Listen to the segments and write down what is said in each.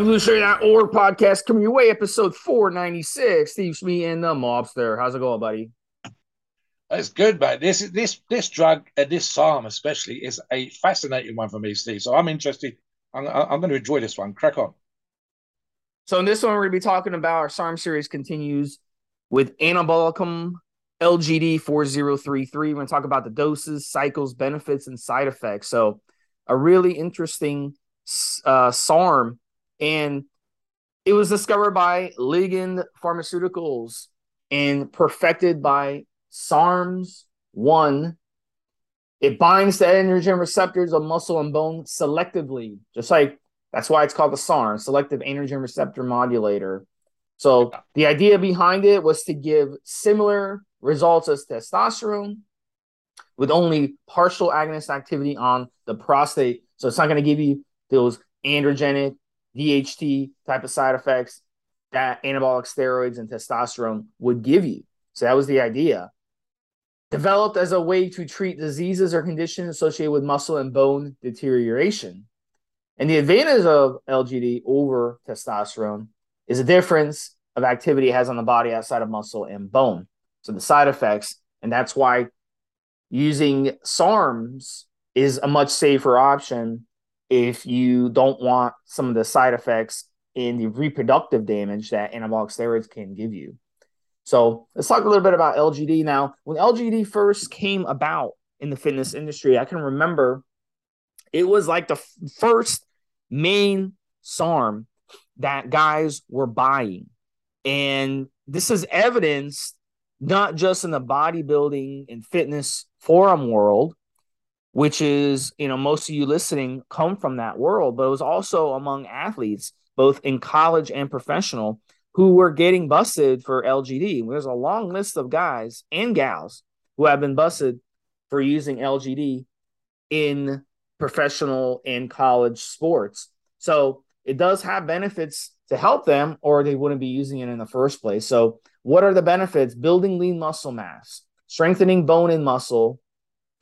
Evolutionary.org podcast coming your way, episode 496. Steve Smee and the Mobster. How's it going, buddy? It's good, mate. This this this drug and this psalm especially is a fascinating one for me, Steve. So I'm interested. I'm, I'm going to enjoy this one. Crack on. So in this one, we're going to be talking about our SARM series continues with Anabolicum LGD 4033. We're going to talk about the doses, cycles, benefits, and side effects. So a really interesting uh, SARM and it was discovered by Ligand Pharmaceuticals and perfected by SARMS 1. It binds to androgen receptors of muscle and bone selectively, just like that's why it's called the SARM, selective androgen receptor modulator. So the idea behind it was to give similar results as testosterone with only partial agonist activity on the prostate. So it's not going to give you those androgenic DHT type of side effects that anabolic steroids and testosterone would give you. So that was the idea. Developed as a way to treat diseases or conditions associated with muscle and bone deterioration. And the advantage of LGD over testosterone is the difference of activity it has on the body outside of muscle and bone. So the side effects, and that's why using SARMs is a much safer option if you don't want some of the side effects in the reproductive damage that anabolic steroids can give you. So let's talk a little bit about LGD now. When LGD first came about in the fitness industry, I can remember it was like the first main SARM that guys were buying. And this is evidenced not just in the bodybuilding and fitness forum world, which is, you know, most of you listening come from that world, but it was also among athletes, both in college and professional, who were getting busted for LGD. There's a long list of guys and gals who have been busted for using LGD in professional and college sports. So it does have benefits to help them, or they wouldn't be using it in the first place. So, what are the benefits? Building lean muscle mass, strengthening bone and muscle,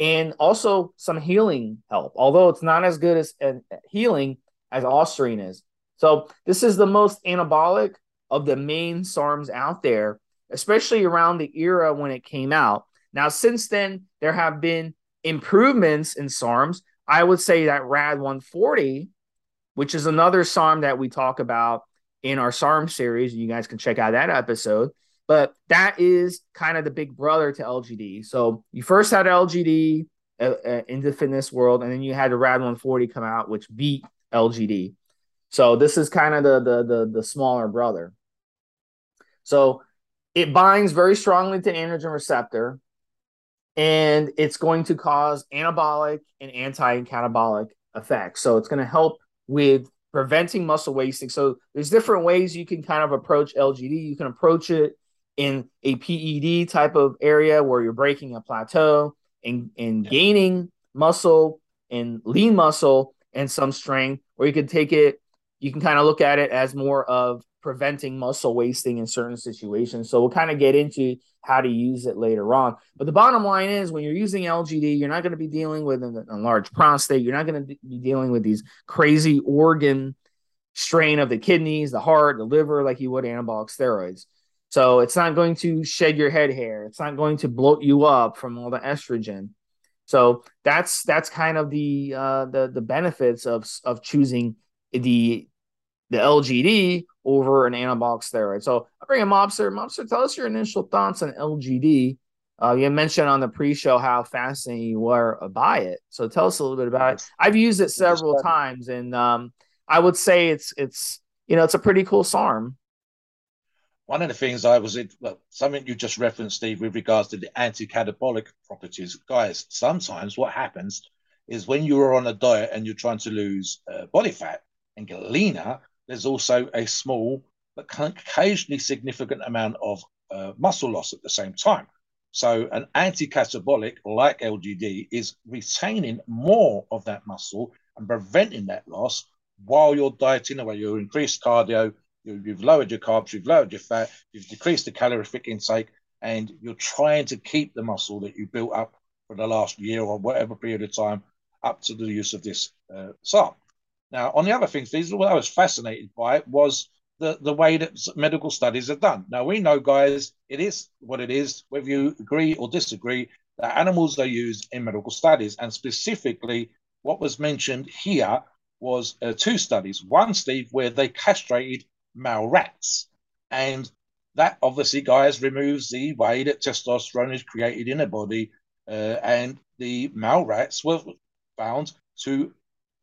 and also some healing help, although it's not as good as uh, healing as Ostarine is. So this is the most anabolic of the main SARMs out there, especially around the era when it came out. Now, since then, there have been improvements in SARMs. I would say that RAD 140, which is another SARM that we talk about in our SARM series, you guys can check out that episode. But that is kind of the big brother to LGD. So you first had LGD uh, uh, in the fitness world, and then you had the Rad 140 come out, which beat LGD. So this is kind of the, the the the smaller brother. So it binds very strongly to androgen receptor, and it's going to cause anabolic and anti-catabolic effects. So it's going to help with preventing muscle wasting. So there's different ways you can kind of approach LGD. You can approach it in a PED type of area where you're breaking a plateau and, and yeah. gaining muscle and lean muscle and some strength, or you could take it, you can kind of look at it as more of preventing muscle wasting in certain situations. So we'll kind of get into how to use it later on. But the bottom line is when you're using LGD, you're not going to be dealing with a, a large prostate. You're not going to be dealing with these crazy organ strain of the kidneys, the heart, the liver, like you would anabolic steroids. So it's not going to shed your head hair. It's not going to bloat you up from all the estrogen. So that's that's kind of the uh, the the benefits of of choosing the the LGD over an anabolic steroid. So I bring a Mobster. Mobster, tell us your initial thoughts on LGD. Uh, you mentioned on the pre-show how fascinated you were by it. So tell us a little bit about it. I've used it several times, and um, I would say it's it's you know it's a pretty cool SARM one of the things I was in, well, something you just referenced, Steve, with regards to the anti-catabolic properties, guys. Sometimes what happens is when you are on a diet and you're trying to lose uh, body fat and get leaner, there's also a small but occasionally significant amount of uh, muscle loss at the same time. So an anti-catabolic like LGD is retaining more of that muscle and preventing that loss while you're dieting away. You increase cardio, You've lowered your carbs, you've lowered your fat, you've decreased the calorific intake, and you're trying to keep the muscle that you built up for the last year or whatever period of time up to the use of this uh. Now, on the other things, these what I was fascinated by was the, the way that medical studies are done. Now, we know, guys, it is what it is, whether you agree or disagree, that animals are used in medical studies. And specifically, what was mentioned here was uh, two studies. One, Steve, where they castrated male rats. And that obviously, guys, removes the way that testosterone is created in a body. Uh, and the male rats were found to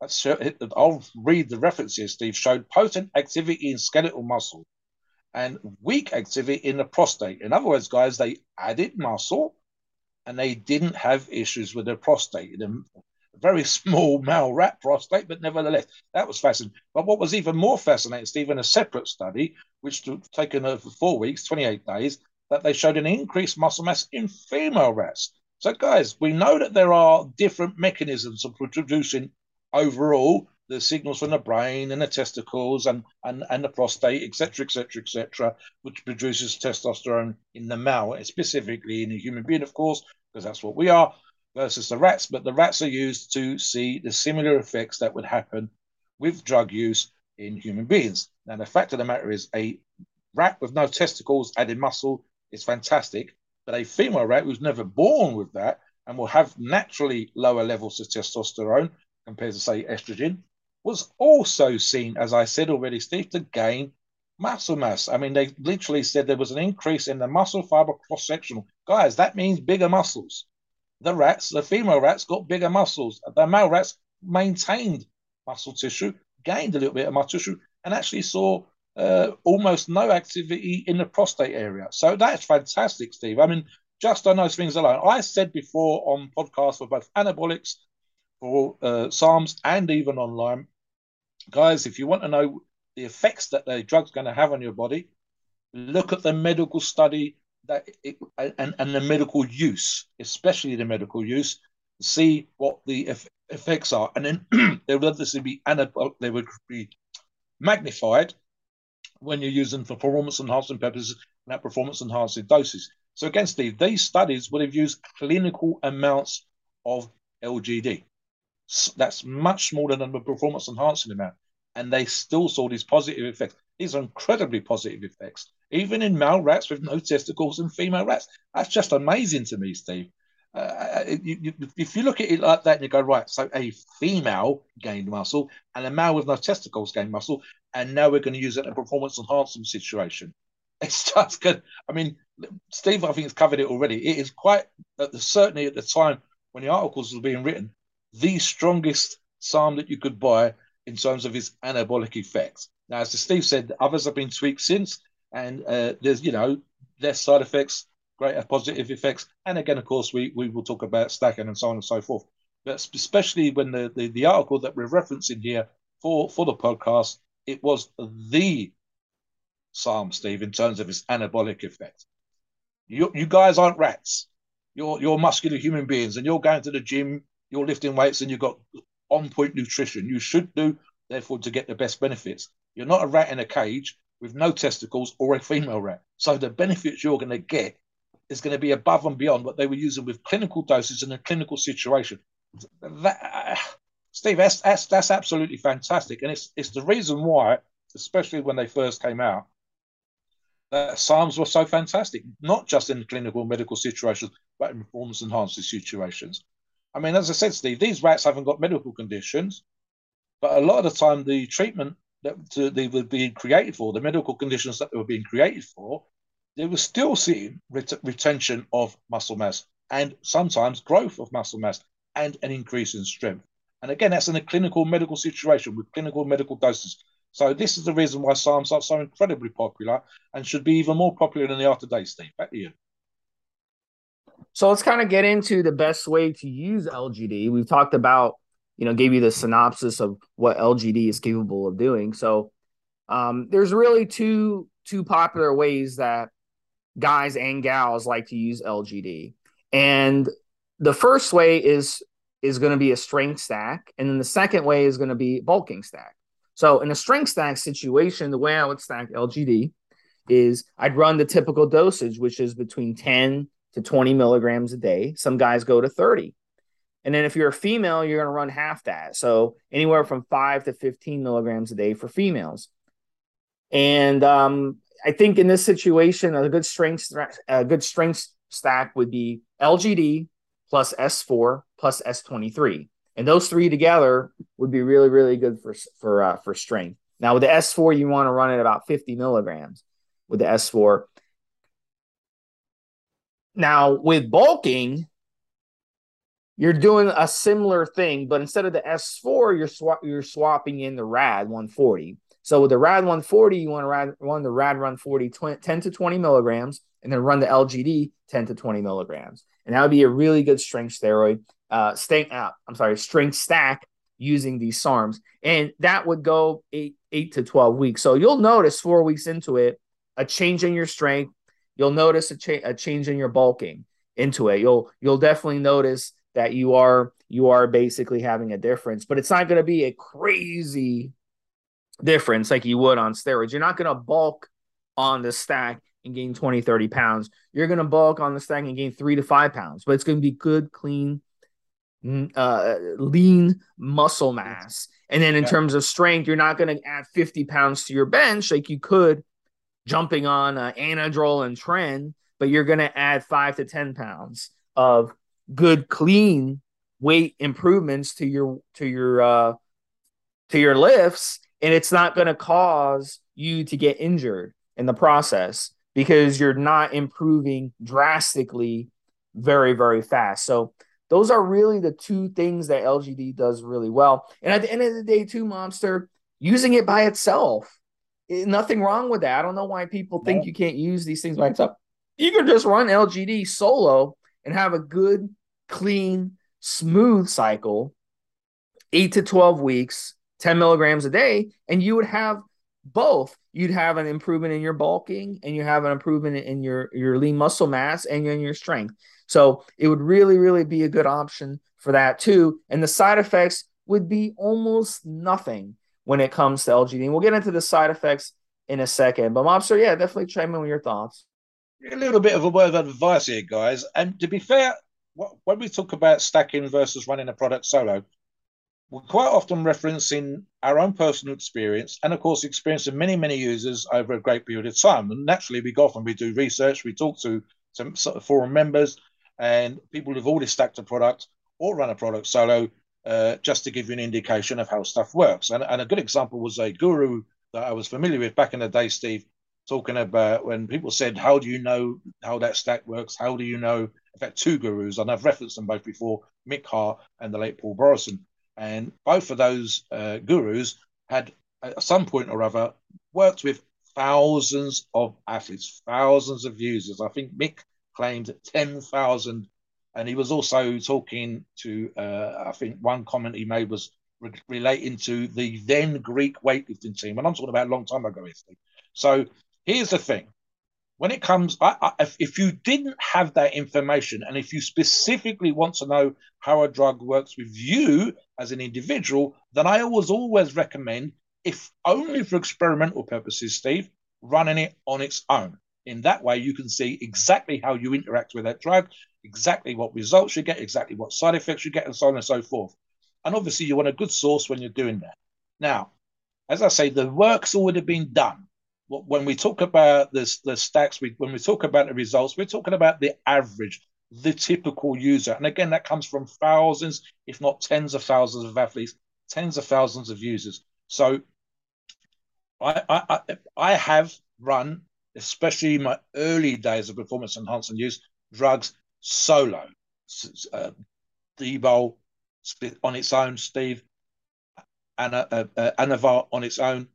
I'll read the references, Steve, showed potent activity in skeletal muscle and weak activity in the prostate. In other words, guys, they added muscle and they didn't have issues with their prostate. Very small male rat prostate, but nevertheless, that was fascinating. But what was even more fascinating, Steve, in a separate study, which took taken over four weeks, 28 days, that they showed an increased muscle mass in female rats. So, guys, we know that there are different mechanisms of producing overall the signals from the brain and the testicles and, and, and the prostate, etc., etc., etc., which produces testosterone in the male, specifically in a human being, of course, because that's what we are, versus the rats. But the rats are used to see the similar effects that would happen with drug use in human beings. Now, the fact of the matter is, a rat with no testicles added muscle is fantastic, but a female rat who's never born with that and will have naturally lower levels of testosterone compared to, say, estrogen, was also seen, as I said already, Steve, to gain muscle mass. I mean, they literally said there was an increase in the muscle fiber cross sectional. Guys, that means bigger muscles. The rats, the female rats, got bigger muscles. The male rats maintained muscle tissue, gained a little bit of muscle tissue, and actually saw uh, almost no activity in the prostate area. So that's fantastic, Steve. I mean, just on those things alone, I said before on podcasts for both anabolics for uh, SARMs and even online. Guys, if you want to know the effects that the drug's going to have on your body, look at the medical study that it, and, and the medical use, especially the medical use, see what the eff- effects are. And then they would obviously be they would be magnified when you're using for performance enhancing purposes and at performance enhancing doses. So again, Steve, these studies would have used clinical amounts of LGD. That's much smaller than the performance enhancing amount. And they still saw these positive effects. These are incredibly positive effects, even in male rats with no testicles and female rats. That's just amazing to me, Steve. Uh, uh you, you, if you look at it like that and you go, right, so a female gained muscle and a male with no testicles gained muscle, and now we're going to use it in a performance enhancement situation. It's just good. I mean, Steve, I think, has covered it already. It is quite, certainly at the time when the articles were being written, the strongest SARM that you could buy in terms of its anabolic effects. Now, as Steve said, others have been tweaked since, and uh, there's you know less side effects, greater positive effects, and again, of course, we we will talk about stacking and so on and so forth. But especially when the the, the article that we're referencing here for for the podcast, it was the Psalm, Steve, in terms of its anabolic effect. You you guys aren't rats. You're you're muscular human beings, and you're going to the gym you're lifting weights and you've got on point nutrition. You should do, therefore, to get the best benefits. You're not a rat in a cage with no testicles or a female rat. So the benefits you're going to get is going to be above and beyond what they were using with clinical doses in a clinical situation. That, uh, Steve, that's, that's that's absolutely fantastic, and it's it's the reason why, especially when they first came out, that SARMs were so fantastic. Not just in clinical medical situations, but in performance enhancing situations. I mean, as I said, Steve, these rats haven't got medical conditions, but a lot of the time, the treatment that they were being created for, the medical conditions that they were being created for, they were still seeing ret- retention of muscle mass and sometimes growth of muscle mass and an increase in strength. And again, that's in a clinical medical situation with clinical medical doses. So this is the reason why SARMs are so incredibly popular and should be even more popular than they are today, Steve. Back to you. So let's kind of get into the best way to use LGD. We've talked about, you know, gave you the synopsis of what LGD is capable of doing. So um, there's really two two popular ways that guys and gals like to use LGD. And the first way is is going to be a strength stack, and then the second way is going to be bulking stack. So in a strength stack situation, the way I would stack LGD is I'd run the typical dosage, which is between 10 to 20 milligrams a day. Some guys go to 30. And then if you're a female, you're going to run half that. So anywhere from five to 15 milligrams a day for females. And um, I think in this situation, a good strength a good strength stack would be LGD plus S4 plus S23, and those three together would be really really good for for uh, for strength. Now with the S4, you want to run at about 50 milligrams with the S4. Now with bulking, you're doing a similar thing, but instead of the S4, you're swap you're swapping in the RAD 140. So with the RAD 140, you want to run, run the RAD Run 40 20, 10 to 20 milligrams, and then run the LGD 10 to 20 milligrams, and that would be a really good strength steroid. Uh. Uh, I'm sorry, strength stack using these SARMs, and that would go eight eight to 12 weeks. So you'll notice four weeks into it a change in your strength. You'll notice a, cha- a change in your bulking into it. You'll you'll definitely notice that you are you are basically having a difference, but it's not going to be a crazy difference like you would on steroids. You're not going to bulk on the stack and gain 20, 30 pounds. You're going to bulk on the stack and gain three to five pounds, but it's going to be good, clean, uh, lean muscle mass. And then in yeah. terms of strength, you're not going to add 50 pounds to your bench like you could jumping on uh, Anadrol and Tren, but you're going to add five to 10 pounds of good, clean weight improvements to your, to your, uh, to your lifts and it's not going to cause you to get injured in the process because you're not improving drastically very very fast. So those are really the two things that lgd does really well. And at the end of the day too monster using it by itself eh, nothing wrong with that. I don't know why people think you can't use these things by itself. You can just run lgd solo and have a good clean smooth cycle 8 to 12 weeks 10 milligrams a day, and you would have both. You'd have an improvement in your bulking and you have an improvement in your, your lean muscle mass and in your strength. So it would really, really be a good option for that too. And the side effects would be almost nothing when it comes to LGD. And we'll get into the side effects in a second. But Mobster, yeah, definitely chime in with your thoughts. A little bit of a word of advice here, guys. And to be fair, when we talk about stacking versus running a product solo, we're quite often referencing our own personal experience and, of course, the experience of many, many users over a great period of time. And naturally, we go off and we do research, we talk to some sort of forum members and people who've already stacked a product or run a product solo uh, just to give you an indication of how stuff works. And, and a good example was a guru that I was familiar with back in the day, Steve, talking about when people said, How do you know how that stack works? How do you know? In fact, two gurus, and I've referenced them both before Mick Hart and the late Paul Borison. And both of those uh, gurus had, at some point or other, worked with thousands of athletes, thousands of users. I think Mick claimed 10,000. And he was also talking to, uh, I think one comment he made was re- relating to the then Greek weightlifting team. And I'm talking about a long time ago, So here's the thing when it comes, I, I, if, if you didn't have that information, and if you specifically want to know how a drug works with you as an individual, then I always always recommend, if only for experimental purposes, Steve, running it on its own. In that way, you can see exactly how you interact with that drug, exactly what results you get, exactly what side effects you get, and so on and so forth. And obviously, you want a good source when you're doing that. Now, as I say, the work's already been done when we talk about this, the stacks, we, when we talk about the results, we're talking about the average, the typical user. And again, that comes from thousands, if not tens of thousands of athletes, tens of thousands of users. So I, I, I have run, especially my early days of performance enhancing use, drugs solo. Uh, Debol on its own, Steve, and uh, uh, Anavar on its own,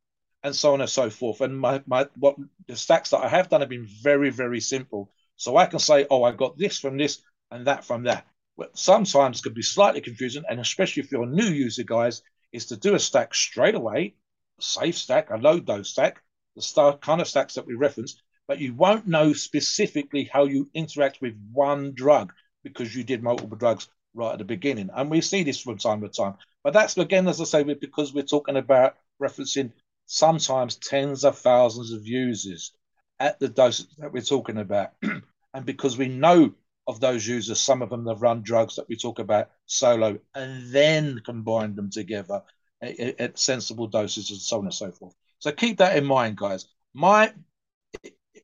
and so on and so forth. And my, my what the stacks that I have done have been very, very simple. So I can say, oh, I got this from this and that from that. But sometimes could be slightly confusing, and especially if you're a new user, guys, is to do a stack straight away, a safe stack, a low dose stack, the start kind of stacks that we reference, but you won't know specifically how you interact with one drug because you did multiple drugs right at the beginning. And we see this from time to time. But that's again, as I say, because we're talking about referencing sometimes tens of thousands of users at the doses that we're talking about. and because we know of those users, some of them have run drugs that we talk about solo and then combine them together at, at sensible doses and so on and so forth. So keep that in mind, guys. My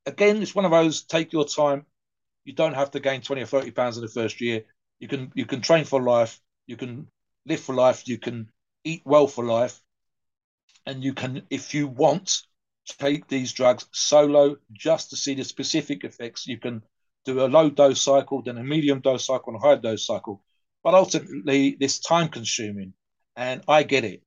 again, it's one of those take your time. You don't have to gain 20 or 30 pounds in the first year. You can you can train for life, you can live for life, you can eat well for life, and you can, if you want, take these drugs solo just to see the specific effects. You can do a low dose cycle, then a medium dose cycle, and a high dose cycle. But ultimately, this time consuming, and I get it.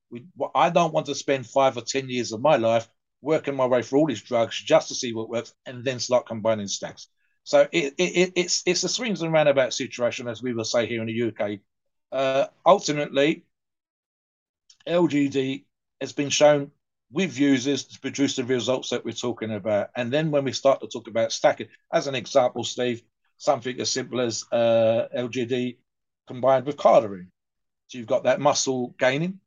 I don't want to spend five or ten years of my life working my way through all these drugs just to see what works, and then start combining stacks. So it, it, it's it's a swings and roundabout situation, as we will say here in the UK. Uh, ultimately, LGD has been shown with users to produce the results that we're talking about. And then when we start to talk about stacking, as an example, Steve, something as simple as uh, LGD combined with cardarine. So you've got that muscle gaining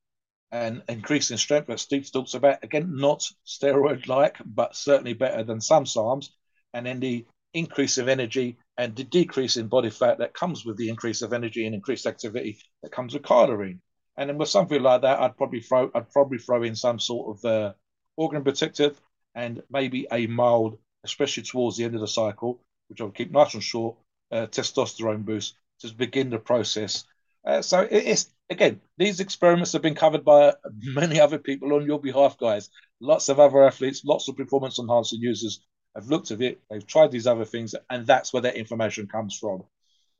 and increasing strength that Steve talks about. Again, not steroid like, but certainly better than some SARMs. And then the increase of energy and the decrease in body fat that comes with the increase of energy and increased activity that comes with cardarine. And then with something like that, I'd probably throw I'd probably throw in some sort of uh, organ protective and maybe a mild, especially towards the end of the cycle, which I'll keep nice and short, uh, testosterone boost to begin the process. Uh, so it's again, these experiments have been covered by many other people on your behalf, guys. Lots of other athletes, lots of performance enhancing users have looked at it, they've tried these other things, and that's where that information comes from.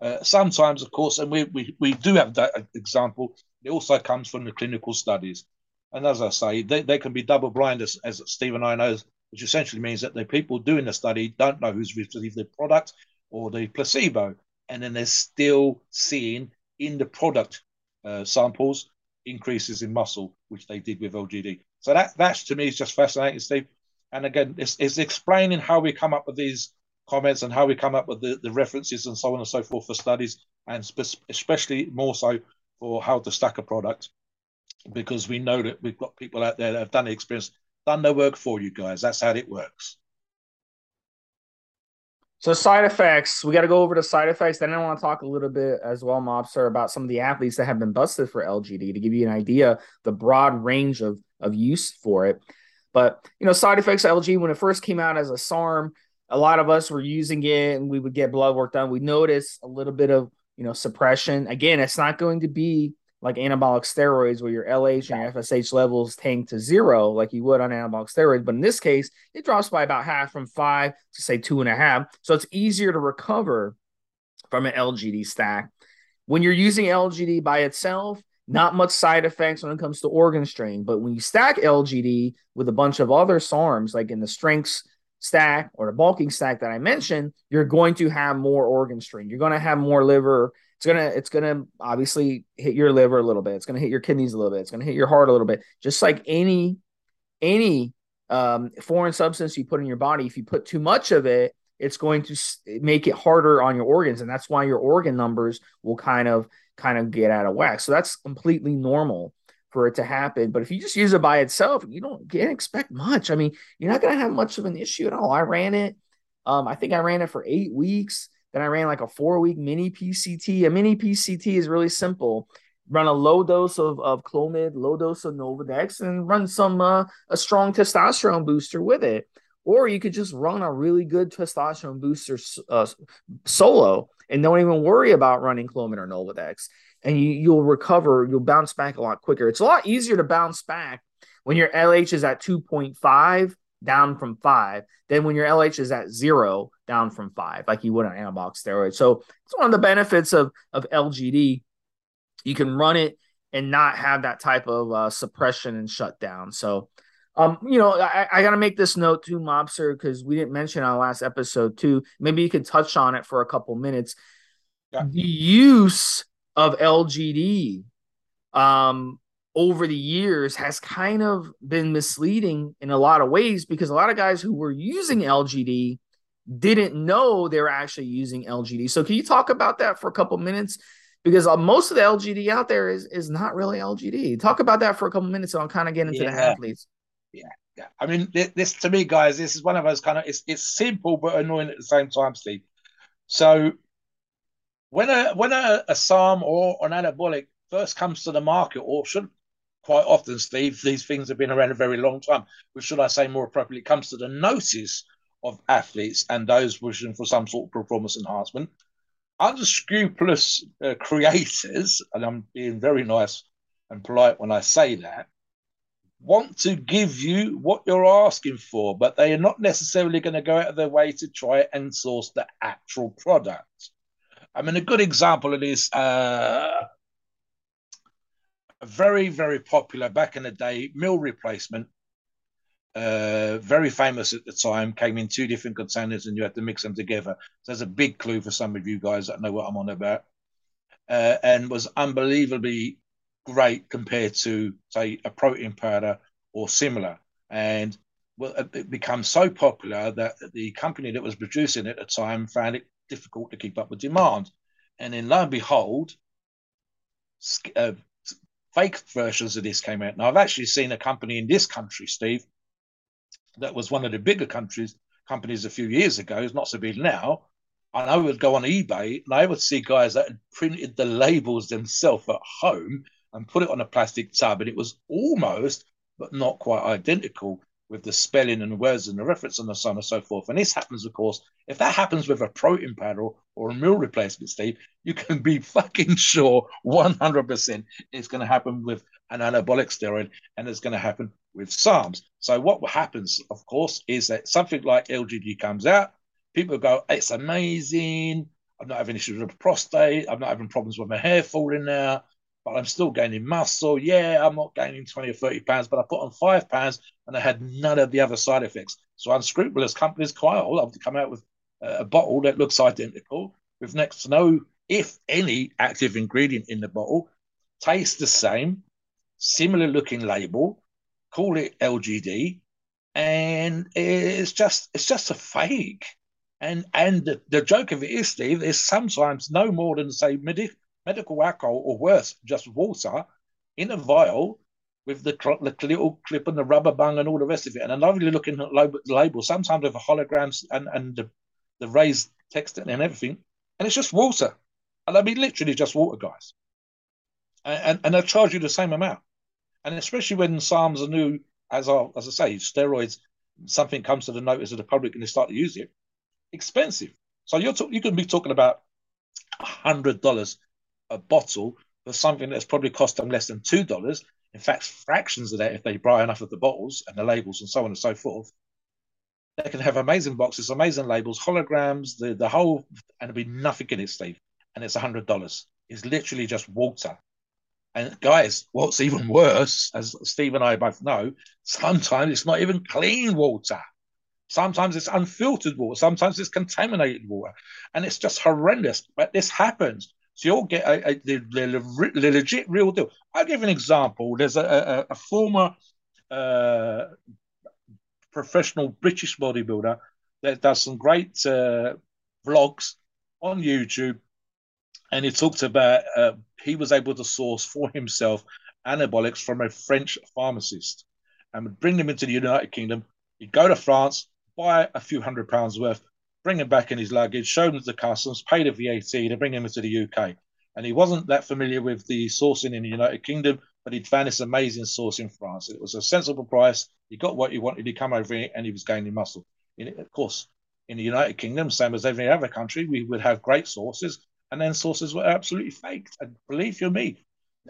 Uh, sometimes, of course, and we, we, we do have that example, it also comes from the clinical studies. And as I say, they, they can be double blind, as, as Steve and I know, which essentially means that the people doing the study don't know who's received the product or the placebo. And then they're still seeing in the product uh, samples increases in muscle, which they did with LGD. So that that's to me is just fascinating, Steve. And again, it's, it's explaining how we come up with these comments and how we come up with the, the references and so on and so forth for studies, and spe- especially more so for how to stack a product, because we know that we've got people out there that have done the experience, done their work for you guys. That's how it works. So side effects, we got to go over the side effects. Then I want to talk a little bit as well, Mobster, about some of the athletes that have been busted for LGD to give you an idea the broad range of of use for it. But you know, side effects LG when it first came out as a SARM, a lot of us were using it and we would get blood work done. We noticed a little bit of you know suppression. Again, it's not going to be like anabolic steroids where your LH and your FSH levels tank to zero like you would on anabolic steroids. But in this case, it drops by about half from five to say two and a half. So it's easier to recover from an LGD stack. When you're using LGD by itself, not much side effects when it comes to organ strain. But when you stack LGD with a bunch of other SARMs, like in the strengths stack or the bulking stack that I mentioned, you're going to have more organ strain. You're going to have more liver. It's gonna it's gonna obviously hit your liver a little bit. It's gonna hit your kidneys a little bit. It's gonna hit your heart a little bit. Just like any any um, foreign substance you put in your body, if you put too much of it, it's going to make it harder on your organs, and that's why your organ numbers will kind of kind of get out of whack. So that's completely normal for it to happen. But if you just use it by itself, you don't can't expect much. I mean, you're not going to have much of an issue at all. I ran it. Um, I think I ran it for eight weeks. Then I ran like a four week mini PCT. A mini PCT is really simple. Run a low dose of, of Clomid, low dose of Novadex, and run some uh, a strong testosterone booster with it. Or you could just run a really good testosterone booster uh, solo and don't even worry about running Clomid or Nolvadex. And you, you'll recover, you'll bounce back a lot quicker. It's a lot easier to bounce back when your LH is at 2.5 down from five than when your LH is at zero down from five, like you would on anabolic steroids. So it's one of the benefits of, of LGD. You can run it and not have that type of uh, suppression and shutdown. So um, you know, I, I got to make this note too, Mobster, because we didn't mention our last episode too. Maybe you could touch on it for a couple minutes. Yeah. The use of LGD um, over the years has kind of been misleading in a lot of ways because a lot of guys who were using LGD didn't know they were actually using LGD. So, can you talk about that for a couple minutes? Because uh, most of the LGD out there is is not really LGD. Talk about that for a couple minutes, and I'll kind of get into yeah. the athletes yeah, yeah. I mean, this to me, guys, this is one of those kind of it's it's simple but annoying at the same time, Steve. So when a when a, a SARM or an anabolic first comes to the market, or should quite often, Steve, these things have been around a very long time, which should I say more appropriately, comes to the notice of athletes and those wishing for some sort of performance enhancement. Unscrupulous uh, creators, and I'm being very nice and polite when I say that, want to give you what you're asking for, but they are not necessarily going to go out of their way to try and source the actual product. I mean, a good example of this, uh, very, very popular back in the day, meal replacement, uh, very famous at the time, came in two different containers and you had to mix them together. So that's a big clue for some of you guys that know what I'm on about. Uh, and was unbelievably great compared to, say, a protein powder or similar. And well, it became so popular that the company that was producing it at the time found it difficult to keep up with demand. And then lo and behold, uh, fake versions of this came out. Now, I've actually seen a company in this country, Steve, that was one of the bigger countries companies a few years ago. It's not so big now. And I would go on eBay and I would see guys that had printed the labels themselves at home and put it on a plastic tub, and it was almost, but not quite identical with the spelling and the words and the reference and so on and so forth. And this happens, of course, if that happens with a protein powder or a meal replacement, Steve, you can be fucking sure 100% it's going to happen with an anabolic steroid and it's going to happen with SARMs. So what happens, of course, is that something like LGD comes out, people go, it's amazing. I'm not having issues with prostate. I'm not having problems with my hair falling now but I'm still gaining muscle. Yeah, I'm not gaining 20 or 30 pounds, but I put on five pounds and I had none of the other side effects. So unscrupulous companies quite all love to come out with uh, a bottle that looks identical with next to no, if any, active ingredient in the bottle, tastes the same, similar looking label, call it LGD, and it's just it's just a fake. And and the, the joke of it is, Steve, is sometimes no more than say medic medical alcohol, or worse, just water in a vial with the, the little clip and the rubber bung and all the rest of it, and a lovely looking at label, sometimes with holograms and, and the, the raised text and everything. And it's just water. And I mean, literally just water, guys. And, and, they'll charge you the same amount. And especially when SARMs are new, as I, as I say, steroids, something comes to the notice of the public and they start to use it, expensive. So you're you can be talking about hundred dollars a bottle for something that's probably cost them less than two dollars. In fact, fractions of that if they buy enough of the bottles and the labels and so on and so forth. They can have amazing boxes, amazing labels, holograms, the, the whole, and there'll be nothing in it, Steve. And it's a hundred dollars. It's literally just water. And guys, what's even worse, as Steve and I both know, sometimes it's not even clean water. Sometimes it's unfiltered water. Sometimes it's contaminated water. And it's just horrendous. But this happens. So you'll get a, a, the, the, the, legit real deal. I'll give an example. There's a, a, former uh, professional British bodybuilder that does some great uh, vlogs on YouTube. And he talked about uh, he was able to source for himself anabolics from a French pharmacist and would bring them into the United Kingdom. He'd go to France, buy a few hundred pounds worth, bring him back in his luggage, show him the customs, pay the VAT to bring him into the UK. And he wasn't that familiar with the sourcing in the United Kingdom, but he'd found this amazing source in France. It was a sensible price. He got what he wanted. He come over here and he was gaining muscle. In, of course, in the United Kingdom, same as every other country, we would have great sources, and then sources were absolutely faked. And believe you me,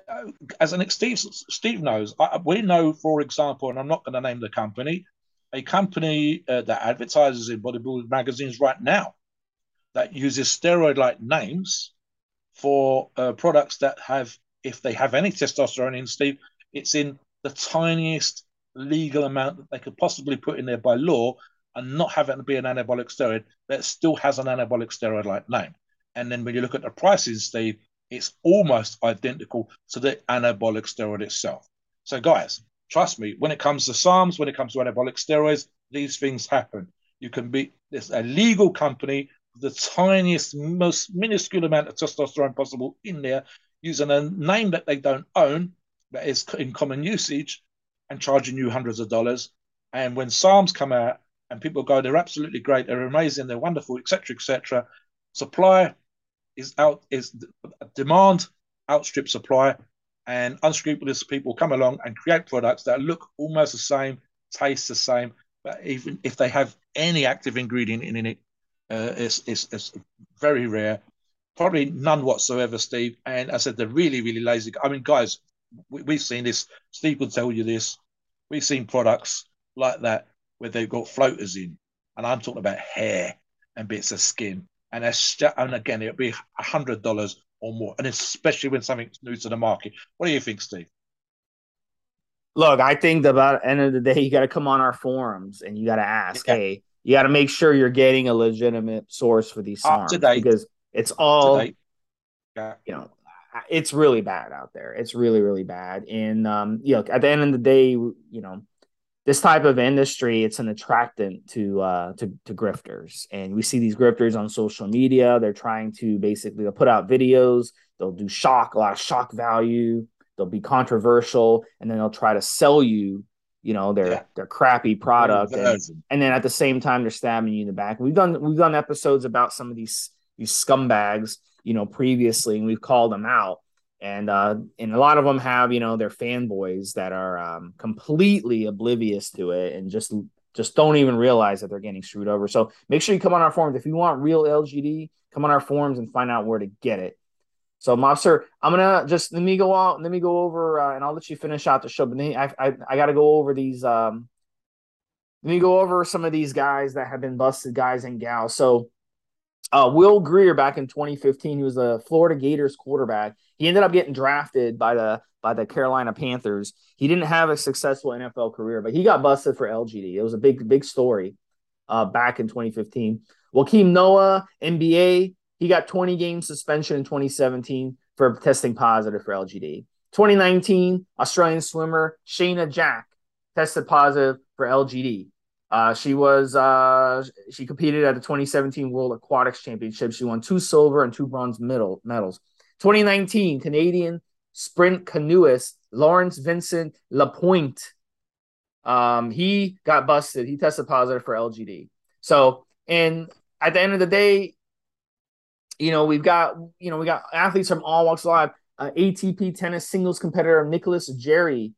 uh, as an Steve, Steve knows, I, we know, for example, and I'm not going to name the company, a company uh, that advertises in bodybuilding magazines right now that uses steroid-like names for uh, products that have, if they have any testosterone in, Steve, it's in the tiniest legal amount that they could possibly put in there by law and not have it be an anabolic steroid that still has an anabolic steroid-like name. And then when you look at the prices, Steve, it's almost identical to the anabolic steroid itself. So, guys, Trust me, when it comes to SARMs, when it comes to anabolic steroids, these things happen. You can be this a legal company with the tiniest, most minuscule amount of testosterone possible in there, using a name that they don't own, that is in common usage, and charging you hundreds of dollars. And when SARMs come out and people go, they're absolutely great, they're amazing, they're wonderful, etc., etc., supply is out is demand outstrip supply, and unscrupulous people come along and create products that look almost the same, taste the same, but even if they have any active ingredient in it, uh, it's, it's, it's very rare. Probably none whatsoever, Steve. And I said they're really, really lazy. I mean, guys, we, have seen this. Steve could tell you this. We've seen products like that where they've got floaters in, and I'm talking about hair and bits of skin. And that's and again, it'll be hundred dollars or more, and especially when something's new to the market. What do you think, Steve? Look, I think about end of the day, you got to come on our forums and you got to ask, yeah. hey, you got to make sure you're getting a legitimate source for these SARMs because it's all, yeah. you know, it's really bad out there. It's really, really bad. And um, you know, at the end of the day, you know, this type of industry, it's an attractant to uh to, to grifters. And we see these grifters on social media. They're trying to basically they'll put out videos, they'll do shock, a lot of shock value, they'll be controversial, and then they'll try to sell you, you know, their yeah. their crappy product. And, and then at the same time, they're stabbing you in the back. We've done we've done episodes about some of these these scumbags, you know, previously, and we've called them out and uh, and a lot of them have you know their fanboys that are um, completely oblivious to it and just just don't even realize that they're getting screwed over. So make sure you come on our forums if you want real LGD. Come on our forums and find out where to get it. So, Mobster, I'm gonna just let me go out. Let me go over, uh, and I'll let you finish out the show. But then I, I, I got to go over these. Um, let me go over some of these guys that have been busted, guys and gals. So, uh, Will Grier back in 2015, he was a Florida Gators quarterback. He ended up getting drafted by the by the Carolina Panthers. He didn't have a successful NFL career, but he got busted for LGD. It was a big big story uh, back in 2015. Joakim Noah, NBA, he got 20 game suspension in 2017 for testing positive for LGD. 2019, Australian swimmer Shayna Jack tested positive for LGD. Uh, she was uh, she competed at the 2017 World Aquatics Championship. She won two silver and two bronze medal medals. 2019 Canadian sprint canoeist Lawrence Vincent Lapointe. Um, he got busted. He tested positive for LGD. So, and at the end of the day, you know, we've got you know we got athletes from all walks of life. Uh, ATP tennis singles competitor Nicholas Jarry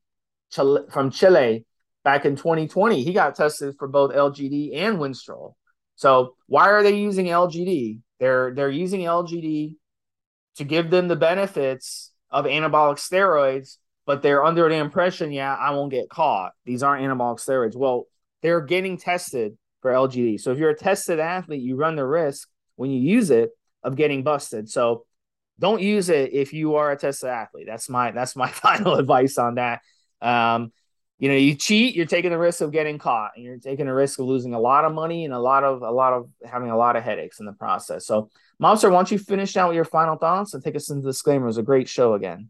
from Chile back in 2020. He got tested for both LGD and Winstrol. So why are they using LGD? They're they're using LGD to give them the benefits of anabolic steroids, but they're under the impression, yeah, I won't get caught. These aren't anabolic steroids. Well, they're getting tested for LGD. So if you're a tested athlete, you run the risk when you use it of getting busted. So don't use it if you are a tested athlete. That's my that's my final advice on that. Um, you know, you cheat, you're taking the risk of getting caught, and you're taking the risk of losing a lot of money and a lot of a lot of having a lot of headaches in the process. So Mobster, why don't you finish out with your final thoughts and take us into the disclaimer? It was a great show again.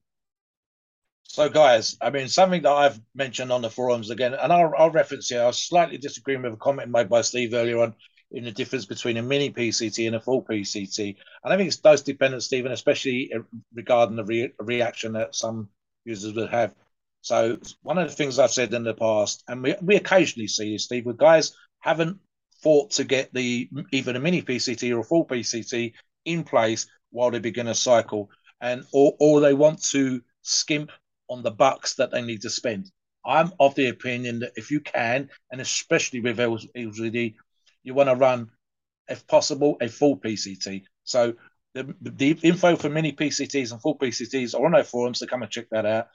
So, guys, I mean, something that I've mentioned on the forums again, and I'll, I'll reference here. I was slightly disagreeing with a comment made by Steve earlier on in the difference between a mini PCT and a full PCT. And I think it's dose dependent, Stephen, especially regarding the re- reaction that some users would have. So, one of the things I've said in the past, and we, we occasionally see this, Steve, with guys haven't fought to get the even a mini PCT or a full PCT in place while they begin a cycle, and or, or they want to skimp on the bucks that they need to spend. I'm of the opinion that if you can, and especially with LGD, you want to run, if possible, a full PCT. So the, the info for mini PCTs and full PCTs are on our forums so come and check that out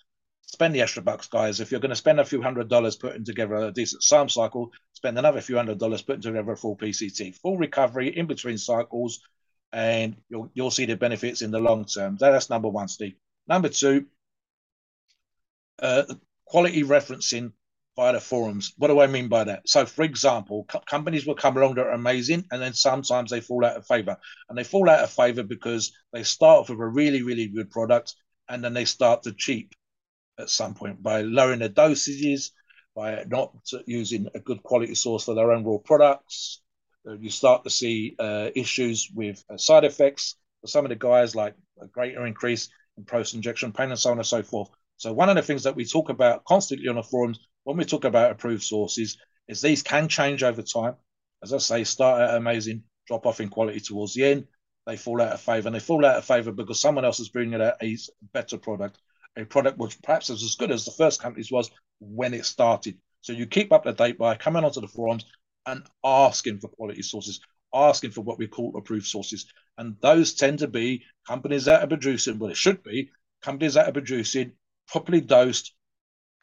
spend the extra bucks, guys. If you're going to spend a few hundred dollars putting together a decent SARM cycle, spend another few hundred dollars putting together a full PCT, full recovery in between cycles, and you'll you'll see the benefits in the long term. That's number one, Steve. Number two, uh, quality referencing via the forums. What do I mean by that? So, for example, co- companies will come along that are amazing, and then sometimes they fall out of favor. And they fall out of favor because they start off with a really, really good product, and then they start to cheap at some point by lowering their dosages, by not using a good quality source for their own raw products. Uh, you start to see uh, issues with uh, side effects for some of the guys, like a greater increase in post injection pain and so on and so forth. So, one of the things that we talk about constantly on the forums when we talk about approved sources is these can change over time. As I say, start out amazing, drop off in quality towards the end. they fall out of favor. And they fall out of favor because someone else is bringing out a better product, a product which perhaps is as good as the first company's was when it started. So you keep up to date by coming onto the forums and asking for quality sources, asking for what we call approved sources. And those tend to be companies that are producing, well, it should be companies that are producing properly dosed,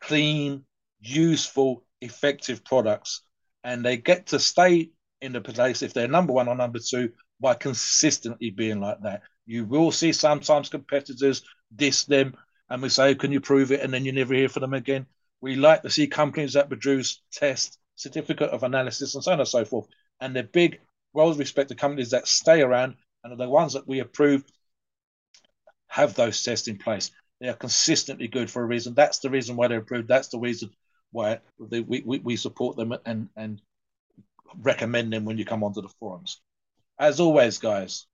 clean, useful, effective products. And they get to stay in the place if they're number one or number two by consistently being like that. You will see sometimes competitors diss them and we say, Can you prove it? And then you never hear from them again. We like to see companies that produce test, certificate of analysis, and so on and so forth. And the big, well respected companies that stay around and are the ones that we approve have those tests in place. They are consistently good for a reason. That's the reason why they're approved. That's the reason why they, we, we, we support them and, and recommend them when you come onto the forums. As always, guys,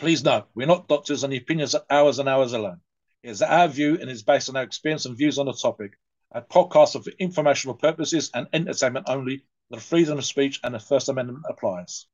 please note we're not doctors and the opinions are ours and ours alone. It is our view and is based on our experience and views on the topic. Our podcast are for informational purposes and entertainment only. The freedom of speech and the First Amendment applies.